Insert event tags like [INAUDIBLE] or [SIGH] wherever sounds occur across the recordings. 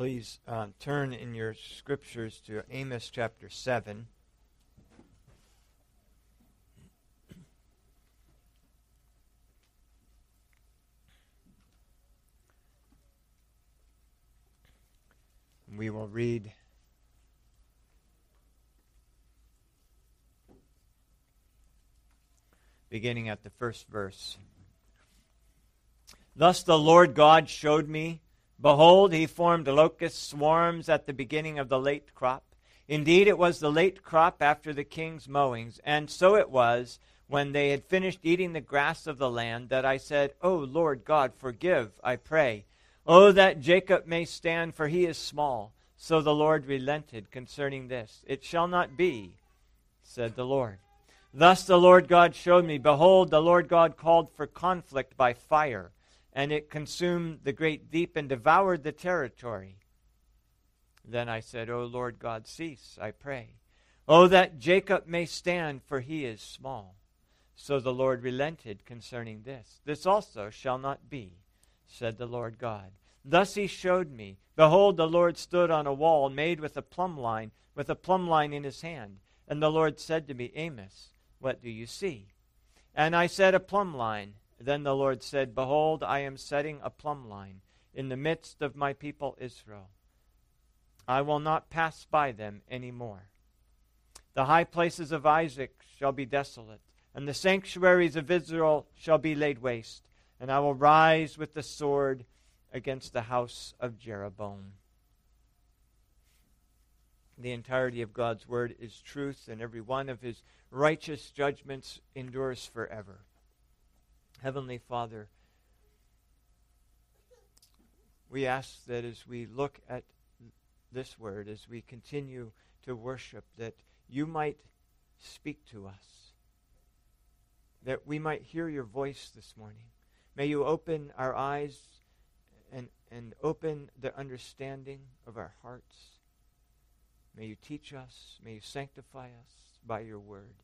please uh, turn in your scriptures to Amos chapter 7. We will read beginning at the first verse. Thus the Lord God showed me Behold, he formed locust swarms at the beginning of the late crop. Indeed, it was the late crop after the king's mowings. And so it was, when they had finished eating the grass of the land, that I said, O Lord God, forgive, I pray. Oh, that Jacob may stand, for he is small. So the Lord relented concerning this. It shall not be, said the Lord. Thus the Lord God showed me, Behold, the Lord God called for conflict by fire and it consumed the great deep and devoured the territory. Then I said, O Lord God, cease, I pray. Oh, that Jacob may stand, for he is small. So the Lord relented concerning this. This also shall not be, said the Lord God. Thus he showed me. Behold, the Lord stood on a wall made with a plumb line, with a plumb line in his hand. And the Lord said to me, Amos, what do you see? And I said, A plumb line. Then the Lord said, Behold, I am setting a plumb line in the midst of my people Israel. I will not pass by them any more. The high places of Isaac shall be desolate, and the sanctuaries of Israel shall be laid waste, and I will rise with the sword against the house of Jeroboam. The entirety of God's word is truth, and every one of his righteous judgments endures forever. Heavenly Father, we ask that as we look at this word, as we continue to worship, that you might speak to us, that we might hear your voice this morning. May you open our eyes and, and open the understanding of our hearts. May you teach us. May you sanctify us by your word.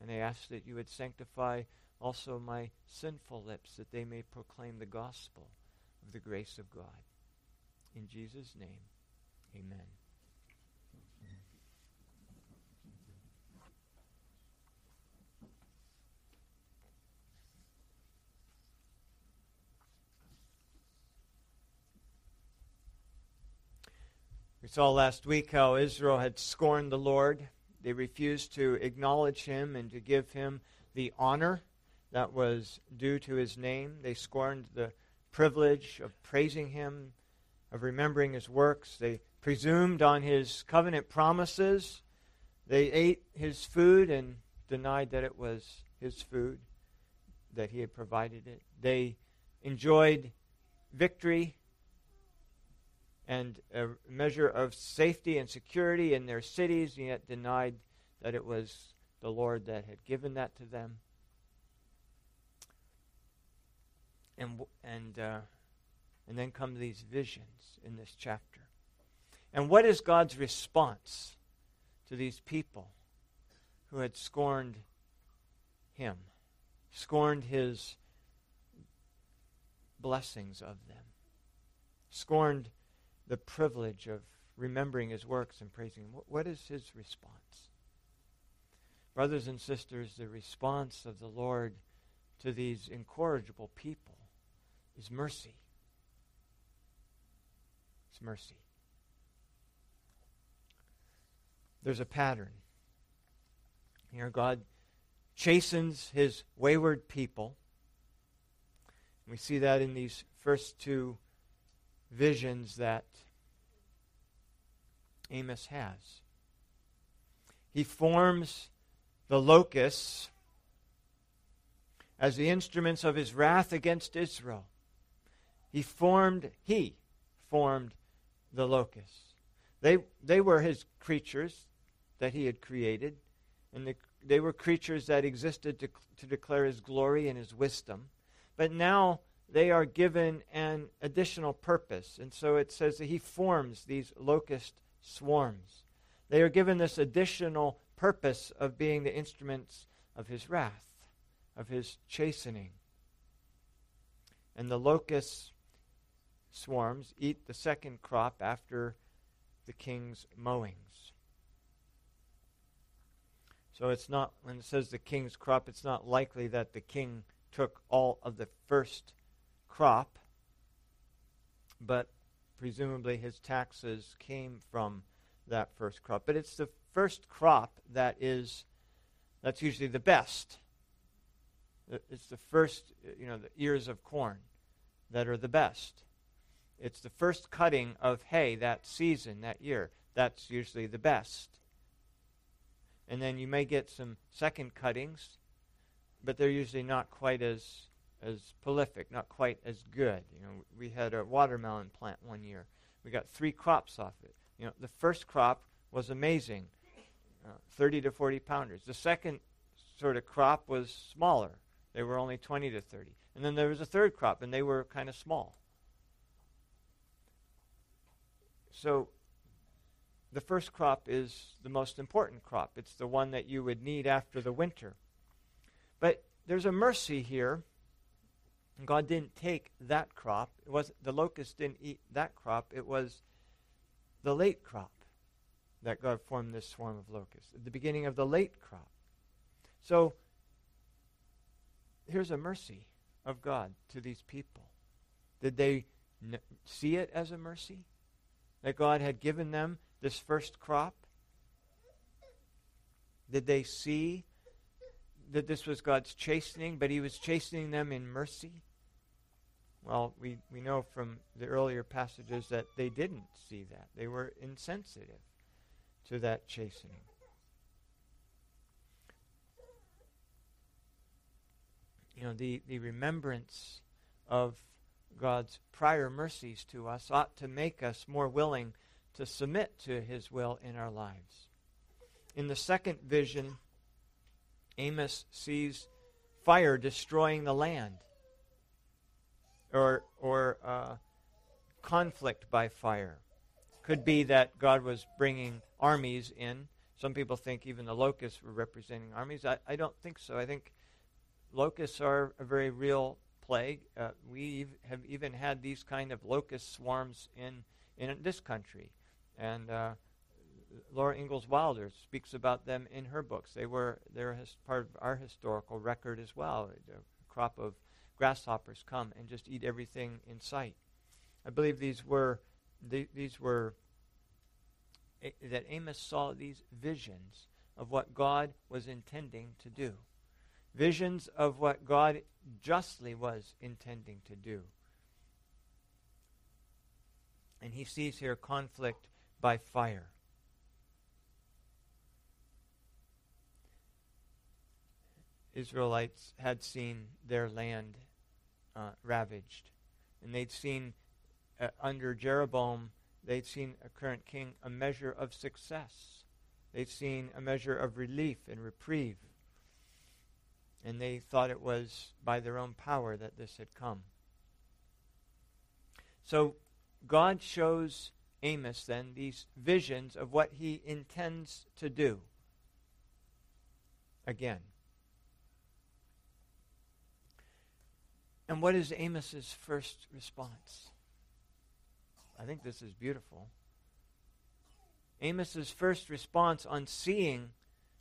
And I ask that you would sanctify also my sinful lips, that they may proclaim the gospel of the grace of God. In Jesus' name, amen. We saw last week how Israel had scorned the Lord. They refused to acknowledge him and to give him the honor that was due to his name. They scorned the privilege of praising him, of remembering his works. They presumed on his covenant promises. They ate his food and denied that it was his food, that he had provided it. They enjoyed victory and a measure of safety and security in their cities, and yet denied that it was the Lord that had given that to them. And and uh, and then come these visions in this chapter. And what is God's response to these people who had scorned Him, scorned His blessings of them, scorned the privilege of remembering His works and praising Him? What is His response? Brothers and sisters, the response of the Lord to these incorrigible people is mercy. It's mercy. There's a pattern. Here, God chastens his wayward people. We see that in these first two visions that Amos has. He forms the locusts as the instruments of his wrath against Israel. He formed, he formed the locusts. They, they were his creatures that he had created, and the, they were creatures that existed to, to declare his glory and his wisdom. But now they are given an additional purpose. And so it says that he forms these locust swarms. They are given this additional purpose of being the instruments of his wrath, of his chastening. And the locusts swarms eat the second crop after the king's mowings. So it's not, when it says the king's crop, it's not likely that the king took all of the first crop, but presumably his taxes came from that first crop. But it's the first crop that is, that's usually the best. Uh, it's the first, uh, you know, the ears of corn that are the best. It's the first cutting of hay that season, that year. That's usually the best. And then you may get some second cuttings, but they're usually not quite as as prolific, not quite as good. You know, we had a watermelon plant one year. We got three crops off it. You know, the first crop was amazing, uh, 30 to 40 pounders. The second sort of crop was smaller. They were only 20 to 30. And then there was a third crop, and they were kind of small. So the first crop is the most important crop. It's the one that you would need after the winter. But there's a mercy here. God didn't take that crop. It was the locust didn't eat that crop. It was the late crop that God formed this swarm of locusts. At the beginning of the late crop. So here's a mercy of God to these people. Did they n- see it as a mercy? That God had given them this first crop? Did they see that this was God's chastening, but He was chastening them in mercy? Well, we, we know from the earlier passages that they didn't see that. They were insensitive to that chastening. You know, the, the remembrance of God's prior mercies to us ought to make us more willing to submit to his will in our lives. In the second vision, Amos sees fire destroying the land or, or uh, conflict by fire. Could be that God was bringing armies in. Some people think even the locusts were representing armies. I, I don't think so. I think locusts are a very real plague. Uh, we have even had these kind of locust swarms in, in this country. And uh, Laura Ingalls Wilder speaks about them in her books. They were they're his, part of our historical record as well. A crop of grasshoppers come and just eat everything in sight. I believe these were the, these were a, that Amos saw these visions of what God was intending to do. Visions of what God justly was intending to do. And he sees here conflict by fire. Israelites had seen their land uh, ravaged. And they'd seen, uh, under Jeroboam, they'd seen a current king a measure of success. They'd seen a measure of relief and reprieve. And they thought it was by their own power that this had come. So God shows Amos then these visions of what he intends to do. Again. And what is Amos's first response? I think this is beautiful. Amos's first response on seeing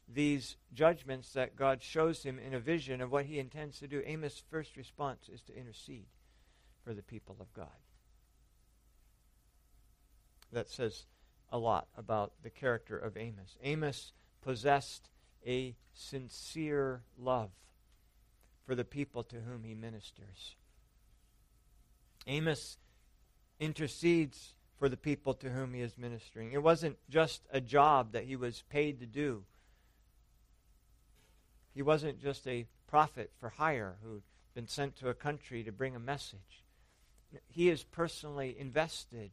these judgments that God shows him in a vision of what he intends to do, Amos' first response is to intercede for the people of God that says a lot about the character of Amos. Amos possessed a sincere love for the people to whom he ministers. Amos intercedes for the people to whom he is ministering. It wasn't just a job that he was paid to do. He wasn't just a prophet for hire who'd been sent to a country to bring a message. He is personally invested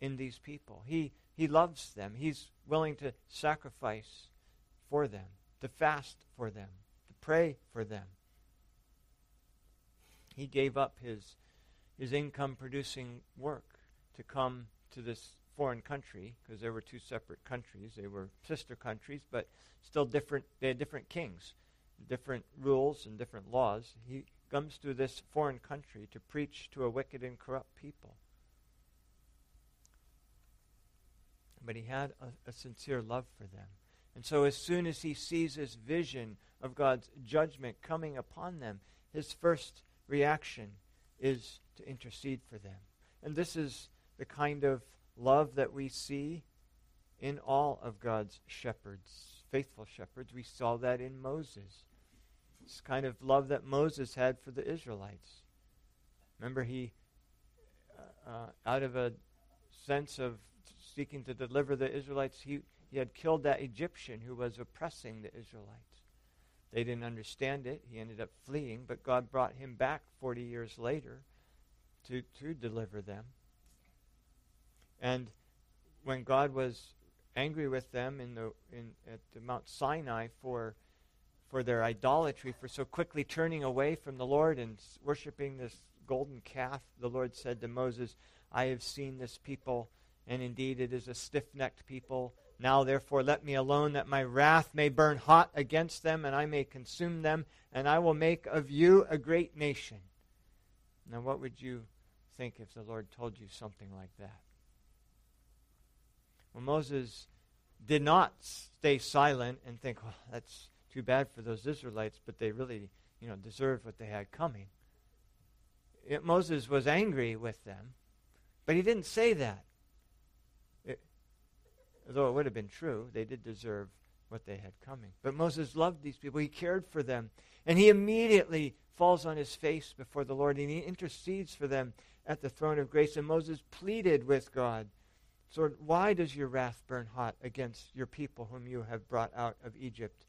in these people. He, he loves them. He's willing to sacrifice for them, to fast for them, to pray for them. He gave up his, his income producing work to come to this foreign country because there were two separate countries. They were sister countries, but still different. They had different kings, different rules, and different laws. He comes to this foreign country to preach to a wicked and corrupt people But he had a, a sincere love for them. And so, as soon as he sees this vision of God's judgment coming upon them, his first reaction is to intercede for them. And this is the kind of love that we see in all of God's shepherds, faithful shepherds. We saw that in Moses. This kind of love that Moses had for the Israelites. Remember, he, uh, uh, out of a sense of seeking to deliver the Israelites, he, he had killed that Egyptian who was oppressing the Israelites. They didn't understand it. He ended up fleeing, but God brought him back 40 years later to, to deliver them. And when God was angry with them in the, in, at the Mount Sinai for, for their idolatry, for so quickly turning away from the Lord and worshiping this golden calf, the Lord said to Moses, I have seen this people, and indeed it is a stiff necked people now, therefore, let me alone, that my wrath may burn hot against them, and I may consume them, and I will make of you a great nation. Now, what would you think if the Lord told you something like that? Well, Moses did not stay silent and think, well, that's too bad for those Israelites, but they really, you know, deserved what they had coming. It, Moses was angry with them, but he didn't say that though it would have been true, they did deserve what they had coming. But Moses loved these people. He cared for them. And he immediately falls on his face before the Lord and he intercedes for them at the throne of grace. And Moses pleaded with God, Lord, why does your wrath burn hot against your people whom you have brought out of Egypt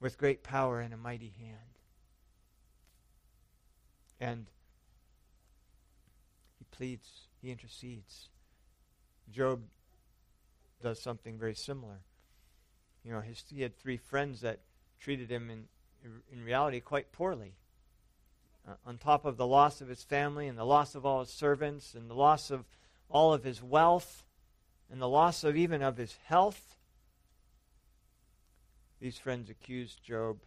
with great power and a mighty hand? And he pleads, he intercedes. Job does something very similar. You know, his, he had three friends that treated him in, in reality quite poorly. Uh, on top of the loss of his family and the loss of all his servants and the loss of all of his wealth and the loss of even of his health, these friends accused Job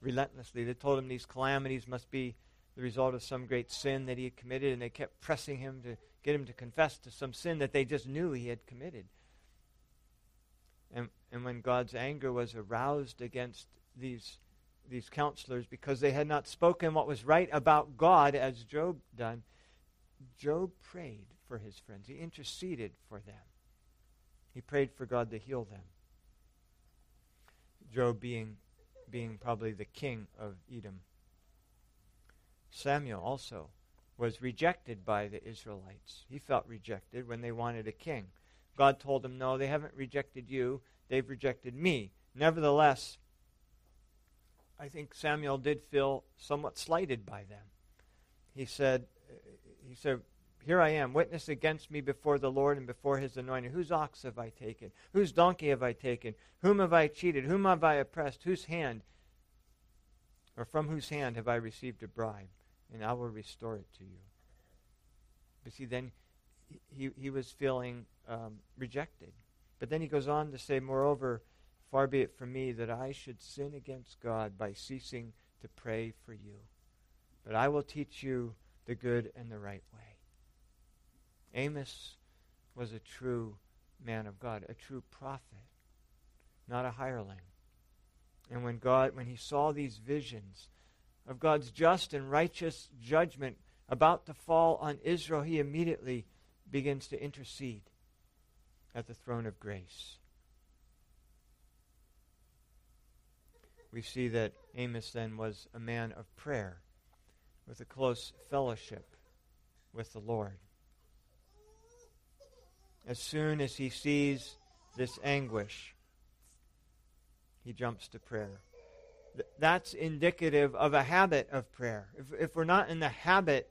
relentlessly. They told him these calamities must be the result of some great sin that he had committed, and they kept pressing him to get him to confess to some sin that they just knew he had committed. And, and when God's anger was aroused against these, these counselors because they had not spoken what was right about God as Job done, Job prayed for his friends. He interceded for them. He prayed for God to heal them. Job being, being probably the king of Edom. Samuel also was rejected by the Israelites. He felt rejected when they wanted a king. God told him, No, they haven't rejected you, they've rejected me. Nevertheless, I think Samuel did feel somewhat slighted by them. He said, uh, he said, Here I am, witness against me before the Lord and before his anointed. Whose ox have I taken? Whose donkey have I taken? Whom have I cheated? Whom have I oppressed? Whose hand, or from whose hand have I received a bribe? And I will restore it to you. But see, then he, he was feeling um, rejected. But then he goes on to say, Moreover, far be it from me that I should sin against God by ceasing to pray for you. But I will teach you the good and the right way. Amos was a true man of God, a true prophet, not a hireling. And when God when he saw these visions of God's just and righteous judgment about to fall on Israel, he immediately begins to intercede at the throne of grace. We see that Amos then was a man of prayer with a close fellowship with the Lord. As soon as he sees this anguish, he jumps to prayer. That's indicative of a habit of prayer. If, if we're not in the habit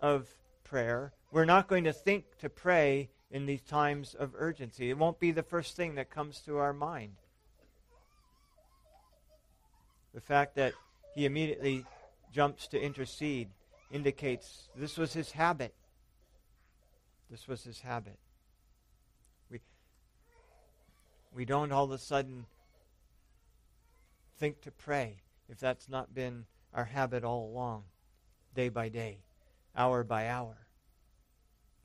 of prayer, we're not going to think to pray in these times of urgency. It won't be the first thing that comes to our mind. The fact that he immediately jumps to intercede indicates this was his habit. This was his habit. We, we don't all of a sudden think to pray if that's not been our habit all along, day by day, hour by hour.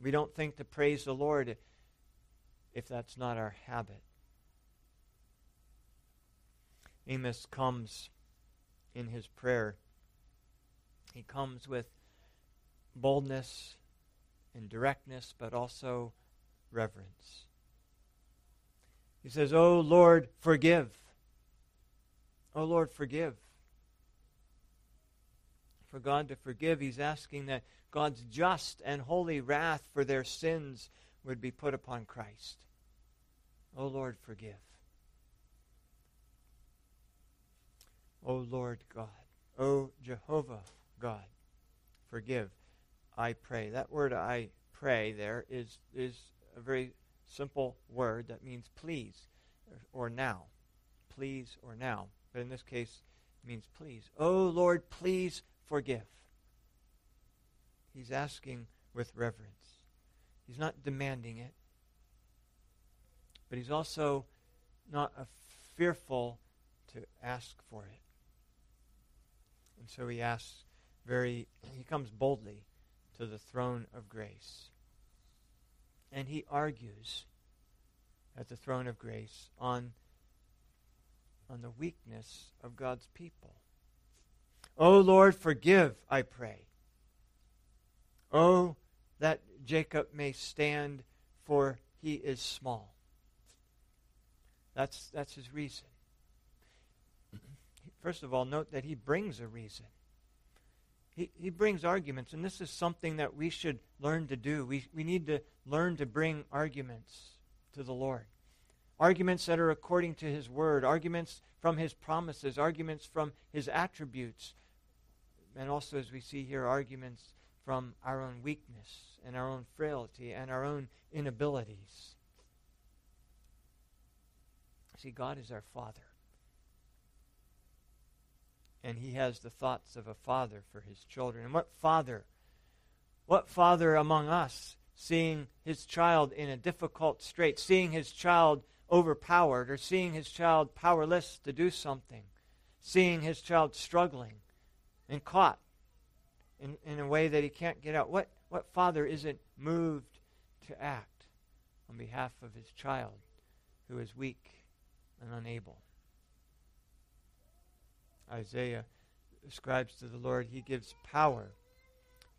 We don't think to praise the Lord if that's not our habit. Amos comes in his prayer. He comes with boldness and directness, but also reverence. He says, Oh Lord, forgive. Oh Lord, forgive. For God to forgive, he's asking that God's just and holy wrath for their sins would be put upon Christ. Oh Lord, forgive. Oh Lord God, Oh Jehovah God, forgive, I pray. That word I pray there is, is a very simple word that means please or now. Please or now. But in this case, it means please. Oh Lord, please forgive. He's asking with reverence. He's not demanding it. But he's also not fearful to ask for it. And so he asks very, he comes boldly to the throne of grace. And he argues at the throne of grace on, on the weakness of God's people. Oh Lord, forgive, I pray. Oh, that Jacob may stand, for he is small. That's, that's his reason. [CLEARS THROAT] First of all, note that he brings a reason. He, he brings arguments, and this is something that we should learn to do. We, we need to learn to bring arguments to the Lord. Arguments that are according to his word, arguments from his promises, arguments from his attributes, and also, as we see here, arguments from our own weakness and our own frailty and our own inabilities. See, God is our Father and he has the thoughts of a father for his children. And what father, what father among us, seeing his child in a difficult strait, seeing his child overpowered, or seeing his child powerless to do something, seeing his child struggling and caught in, in a way that he can't get out, what, what father isn't moved to act on behalf of his child who is weak and unable? Isaiah ascribes to the Lord, He gives power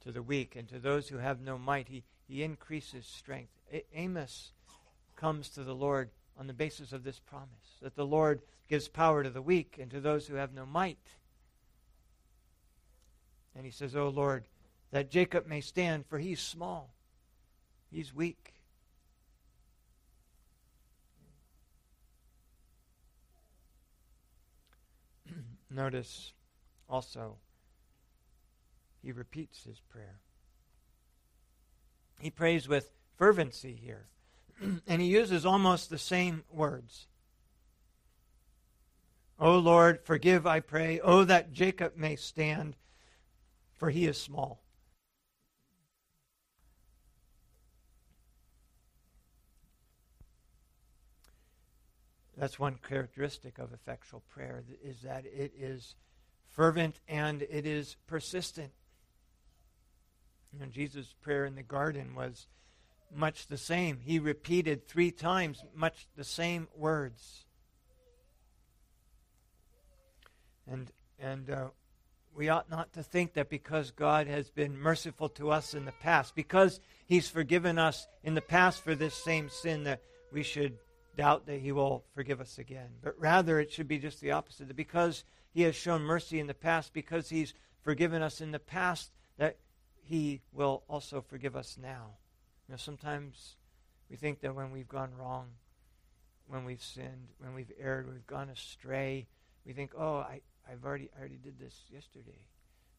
to the weak, and to those who have no might, He, he increases strength. A- Amos comes to the Lord on the basis of this promise that the Lord gives power to the weak and to those who have no might. And he says, Oh Lord, that Jacob may stand, for he's small, he's weak. Notice also, he repeats his prayer. He prays with fervency here, [CLEARS THROAT] and he uses almost the same words. O Lord, forgive, I pray. Oh, that Jacob may stand, for he is small. That's one characteristic of effectual prayer is that it is fervent and it is persistent. Know, Jesus' prayer in the garden was much the same. He repeated three times much the same words. And and uh, we ought not to think that because God has been merciful to us in the past, because He's forgiven us in the past for this same sin, that we should doubt that he will forgive us again. But rather, it should be just the opposite. That because he has shown mercy in the past, because he's forgiven us in the past, that he will also forgive us now. You know, sometimes we think that when we've gone wrong, when we've sinned, when we've erred, we've gone astray, we think, oh, I, I've already, I already did this yesterday.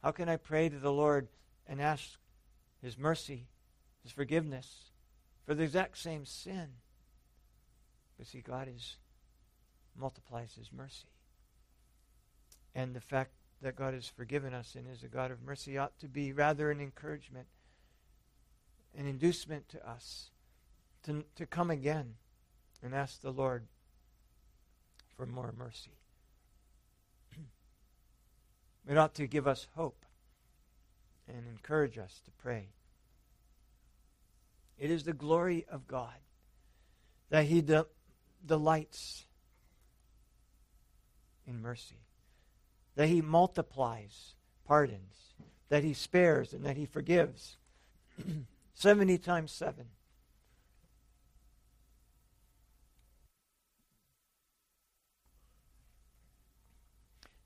How can I pray to the Lord and ask his mercy, his forgiveness for the exact same sin? But see, God is multiplies His mercy. And the fact that God has forgiven us and is a God of mercy ought to be rather an encouragement, an inducement to us to, to come again and ask the Lord for more mercy. [CLEARS THROAT] it ought to give us hope and encourage us to pray. It is the glory of God that he de- delights in mercy, that he multiplies pardons, that he spares, and that he forgives. [CLEARS THROAT] 70 times 7.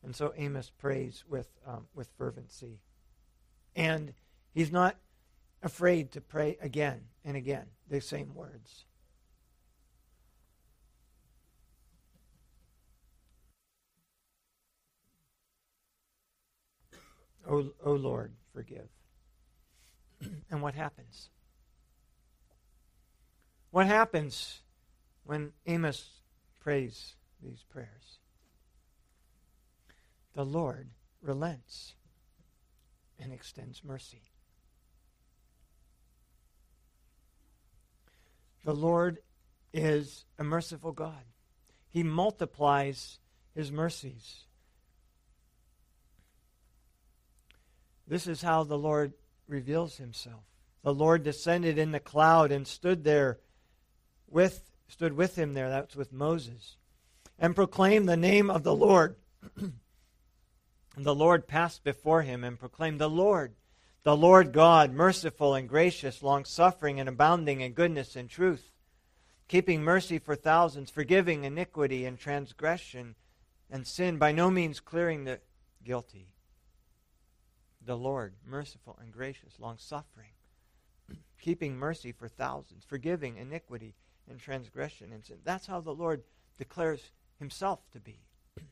And so Amos prays with, um, with fervency. And he's not afraid to pray again and again the same words. O, Lord, forgive. [CLEARS THROAT] and what happens? What happens when Amos prays these prayers? The Lord relents and extends mercy. The Lord is a merciful God. He multiplies his mercies. This is how the Lord reveals himself. The Lord descended in the cloud and stood there with stood with him there that's with Moses and proclaimed the name of the Lord. [CLEARS THROAT] the Lord passed before him and proclaimed the Lord the Lord God, merciful and gracious, long suffering and abounding in goodness and truth, keeping mercy for thousands, forgiving iniquity and transgression and sin, by no means clearing the guilty the Lord, merciful and gracious, long suffering, [CLEARS THROAT] keeping mercy for thousands, forgiving iniquity and transgression and sin. That's how the Lord declares himself to be. [CLEARS THROAT]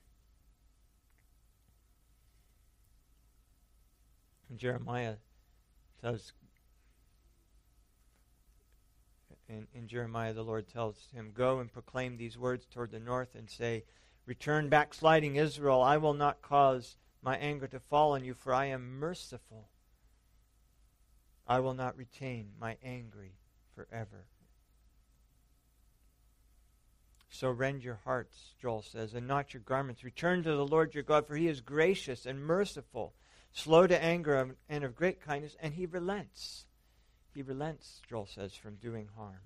Jeremiah says, in, in Jeremiah, the Lord tells him, Go and proclaim these words toward the north and say, Return backsliding Israel, I will not cause my anger to fall on you, for I am merciful. I will not retain my angry forever. So rend your hearts, Joel says, and not your garments. Return to the Lord your God, for he is gracious and merciful, slow to anger and of great kindness, and he relents. He relents, Joel says, from doing harm.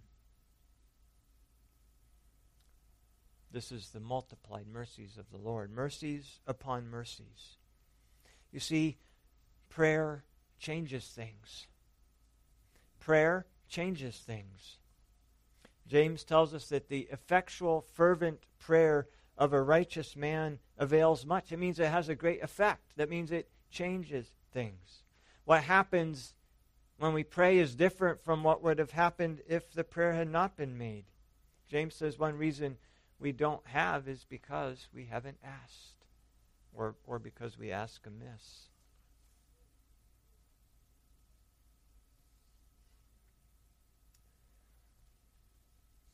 This is the multiplied mercies of the Lord. Mercies upon mercies. You see, prayer changes things. Prayer changes things. James tells us that the effectual, fervent prayer of a righteous man avails much. It means it has a great effect. That means it changes things. What happens when we pray is different from what would have happened if the prayer had not been made. James says one reason we don't have is because we haven't asked or, or because we ask amiss.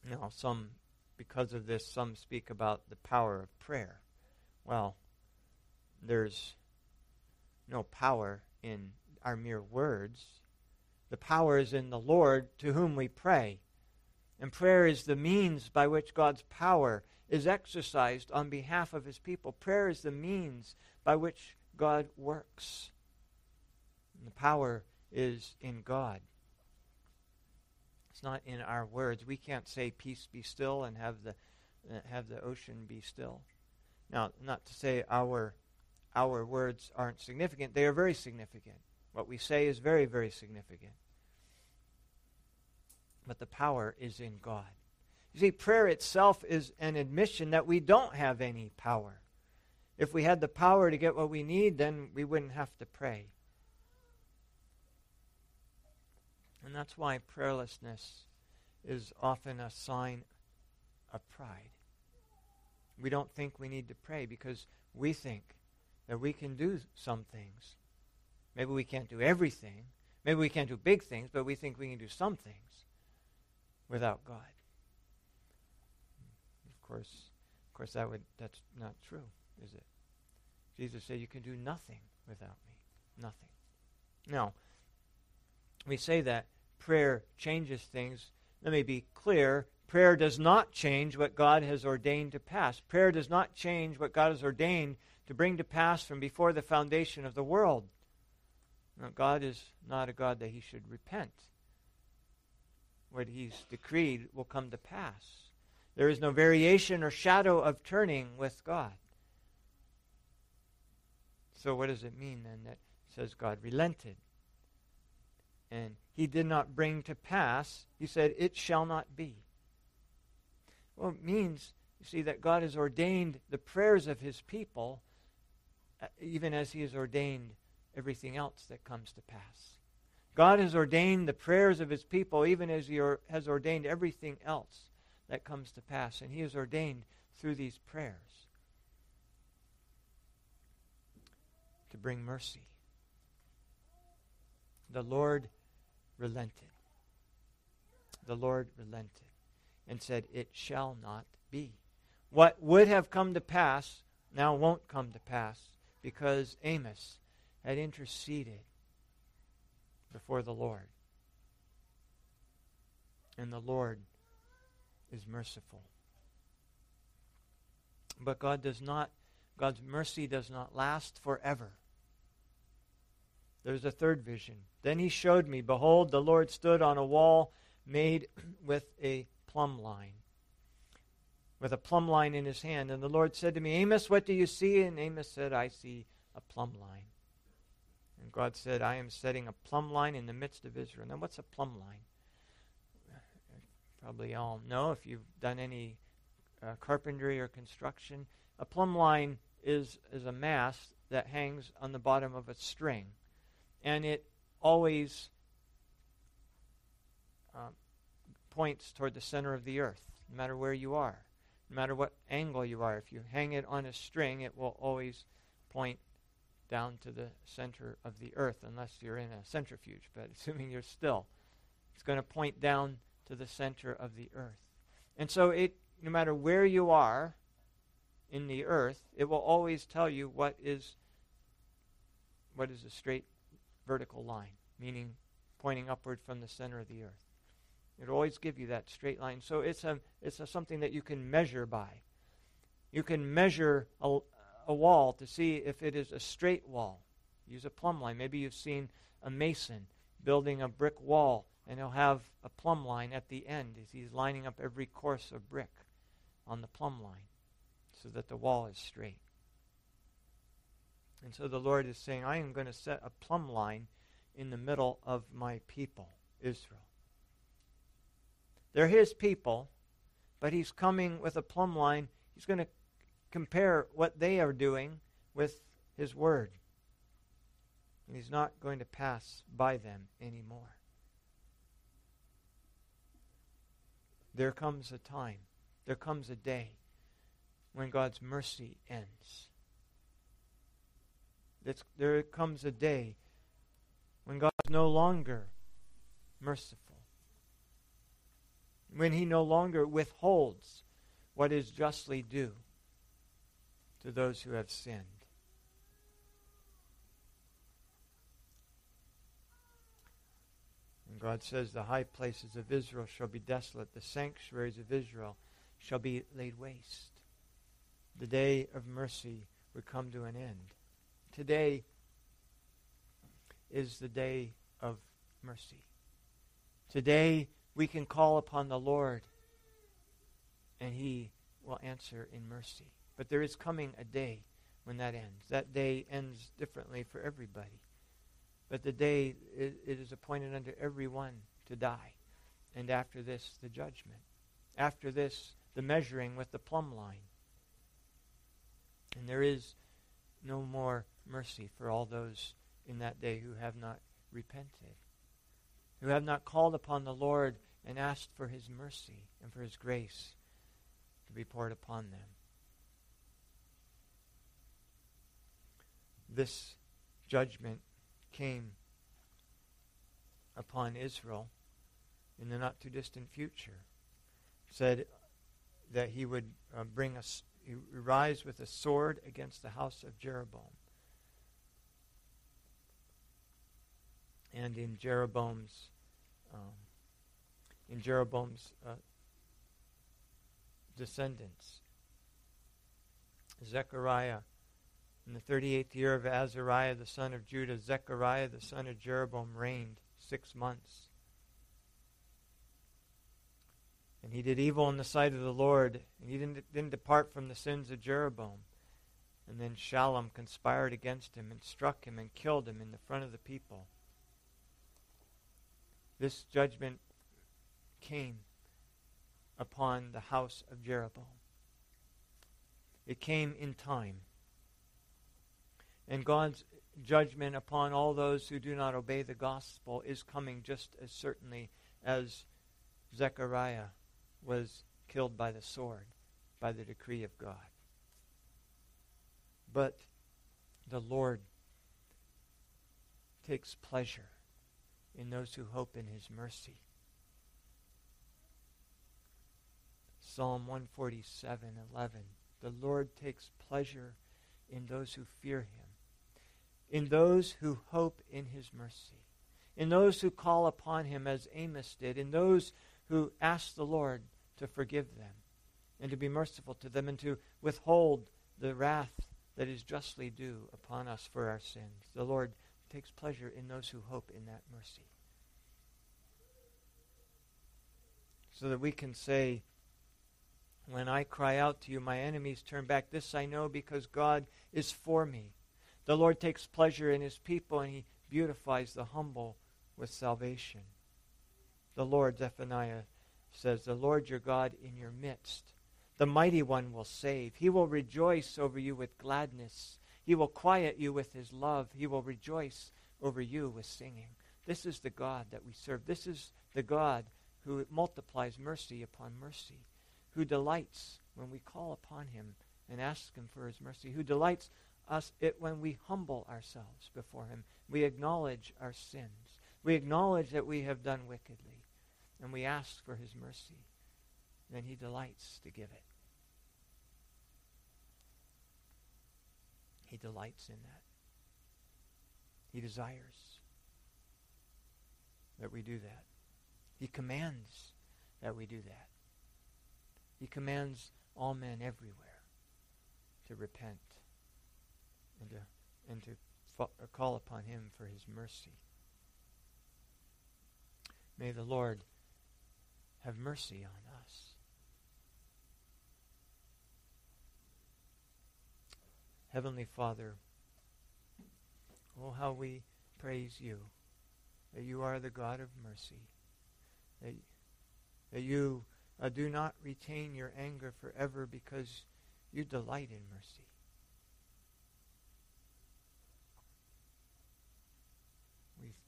Now, some, because of this, some speak about the power of prayer. Well, there's no power in our mere words. The power is in the Lord to whom we pray. And prayer is the means by which God's power is exercised on behalf of his people. Prayer is the means by which God works. And the power is in God. It's not in our words. We can't say peace be still and have the uh, have the ocean be still. Now, not to say our our words aren't significant. They are very significant. What we say is very very significant. But the power is in God. You see, prayer itself is an admission that we don't have any power. If we had the power to get what we need, then we wouldn't have to pray. And that's why prayerlessness is often a sign of pride. We don't think we need to pray because we think that we can do some things. Maybe we can't do everything. Maybe we can't do big things, but we think we can do some things without God Of course, of course, that would that's not true, is it? Jesus said, "You can do nothing without me, nothing." Now, we say that prayer changes things. Let me be clear. Prayer does not change what God has ordained to pass. Prayer does not change what God has ordained to bring to pass from before the foundation of the world. Now, God is not a God that he should repent what he's decreed will come to pass. There is no variation or shadow of turning with God. So, what does it mean then that says God relented? And he did not bring to pass, he said, it shall not be. Well, it means, you see, that God has ordained the prayers of his people, uh, even as he has ordained everything else that comes to pass. God has ordained the prayers of his people, even as he or, has ordained everything else that comes to pass. And he has ordained through these prayers to bring mercy. The Lord relented. The Lord relented and said, It shall not be. What would have come to pass now won't come to pass because Amos had interceded before the Lord. And the Lord is merciful. But God does not, God's mercy does not last forever. There's a third vision. Then he showed me, behold, the Lord stood on a wall made [CLEARS THROAT] with a plumb line, with a plumb line in his hand. And the Lord said to me, Amos, what do you see? And Amos said, I see a plumb line. And God said, I am setting a plumb line in the midst of Israel. Now, what's a plumb line? Probably all know if you've done any uh, carpentry or construction. A plumb line is, is a mast that hangs on the bottom of a string. And it always um, points toward the center of the earth, no matter where you are, no matter what angle you are. If you hang it on a string, it will always point down to the center of the earth, unless you're in a centrifuge. But [LAUGHS] assuming you're still, it's going to point down to the center of the earth. And so, it, no matter where you are in the earth, it will always tell you what is what is a straight vertical line, meaning pointing upward from the center of the earth. It'll always give you that straight line. So it's a it's a, something that you can measure by. You can measure a, a wall to see if it is a straight wall. Use a plumb line. Maybe you've seen a mason building a brick wall, and he'll have a plumb line at the end as he's lining up every course of brick on the plumb line so that the wall is straight. And so the Lord is saying, I am going to set a plumb line in the middle of my people, Israel. They're his people, but he's coming with a plumb line. He's going to compare what they are doing with his word. And he's not going to pass by them anymore. There comes a time, there comes a day when God's mercy ends. It's, there comes a day when God is no longer merciful when he no longer withholds what is justly due to those who have sinned. And God says, The high places of Israel shall be desolate, the sanctuaries of Israel shall be laid waste. The day of mercy would come to an end. Today is the day of mercy. Today we can call upon the Lord and He will answer in mercy. But there is coming a day when that ends. That day ends differently for everybody. But the day it, it is appointed unto everyone to die. And after this, the judgment. After this, the measuring with the plumb line. And there is no more mercy for all those in that day who have not repented, who have not called upon the Lord and asked for his mercy and for his grace to be poured upon them. This judgment came upon Israel in the not too distant future. Said that he would uh, bring us, rise with a sword against the house of Jeroboam. And in Jeroboam's um, in Jeroboam's uh, descendants. Zechariah, in the 38th year of Azariah, the son of Judah, Zechariah, the son of Jeroboam, reigned six months. And he did evil in the sight of the Lord, and he didn't, didn't depart from the sins of Jeroboam. And then Shallum conspired against him and struck him and killed him in the front of the people. This judgment came upon the house of Jeroboam. It came in time. And God's judgment upon all those who do not obey the gospel is coming just as certainly as Zechariah was killed by the sword by the decree of God. But the Lord takes pleasure in those who hope in his mercy. Psalm 147 11. The Lord takes pleasure in those who fear him, in those who hope in his mercy, in those who call upon him as Amos did, in those who ask the Lord to forgive them and to be merciful to them and to withhold the wrath that is justly due upon us for our sins. The Lord takes pleasure in those who hope in that mercy. So that we can say, when I cry out to you, my enemies turn back. This I know because God is for me. The Lord takes pleasure in his people, and he beautifies the humble with salvation. The Lord, Zephaniah says, The Lord your God in your midst. The mighty one will save. He will rejoice over you with gladness. He will quiet you with his love. He will rejoice over you with singing. This is the God that we serve. This is the God who multiplies mercy upon mercy who delights when we call upon him and ask him for his mercy, who delights us it when we humble ourselves before him. We acknowledge our sins. We acknowledge that we have done wickedly, and we ask for his mercy. Then he delights to give it. He delights in that. He desires that we do that. He commands that we do that. He commands all men everywhere to repent and to, and to call upon him for his mercy. May the Lord have mercy on us. Heavenly Father, oh, how we praise you that you are the God of mercy, that, that you uh, do not retain your anger forever because you delight in mercy.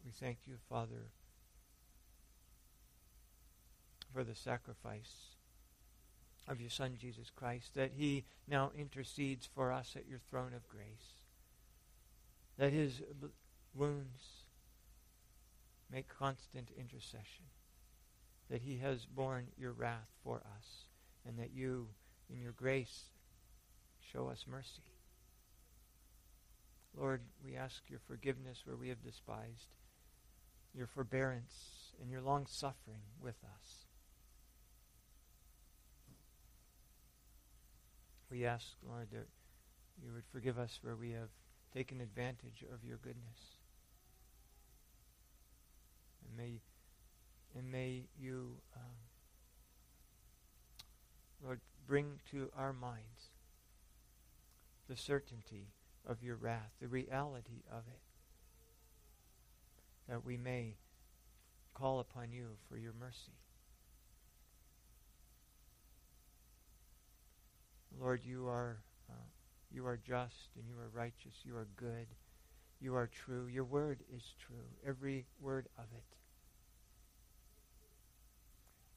We, thank you, Father, for the sacrifice of your Son, Jesus Christ, that he now intercedes for us at your throne of grace, that his wounds make constant intercession that he has borne your wrath for us, and that you, in your grace, show us mercy. Lord, we ask your forgiveness where we have despised, your forbearance and your long suffering with us. We ask, Lord, that you would forgive us where we have taken advantage of your goodness. And may and may you, um, Lord, bring to our minds the certainty of your wrath, the reality of it, that we may call upon you for your mercy. Lord, you are uh, you are just and you are righteous. You are good. You are true. Your word is true. Every word of it.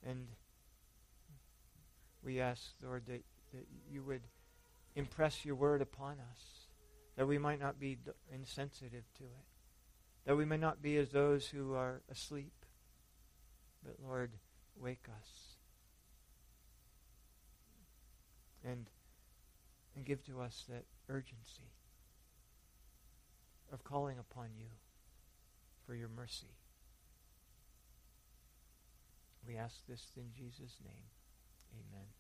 And we ask, Lord, that, that you would impress your word upon us, that we might not be insensitive to it, that we may not be as those who are asleep, but, Lord, wake us and, and give to us that urgency of calling upon you for your mercy. We ask this in Jesus' name. Amen.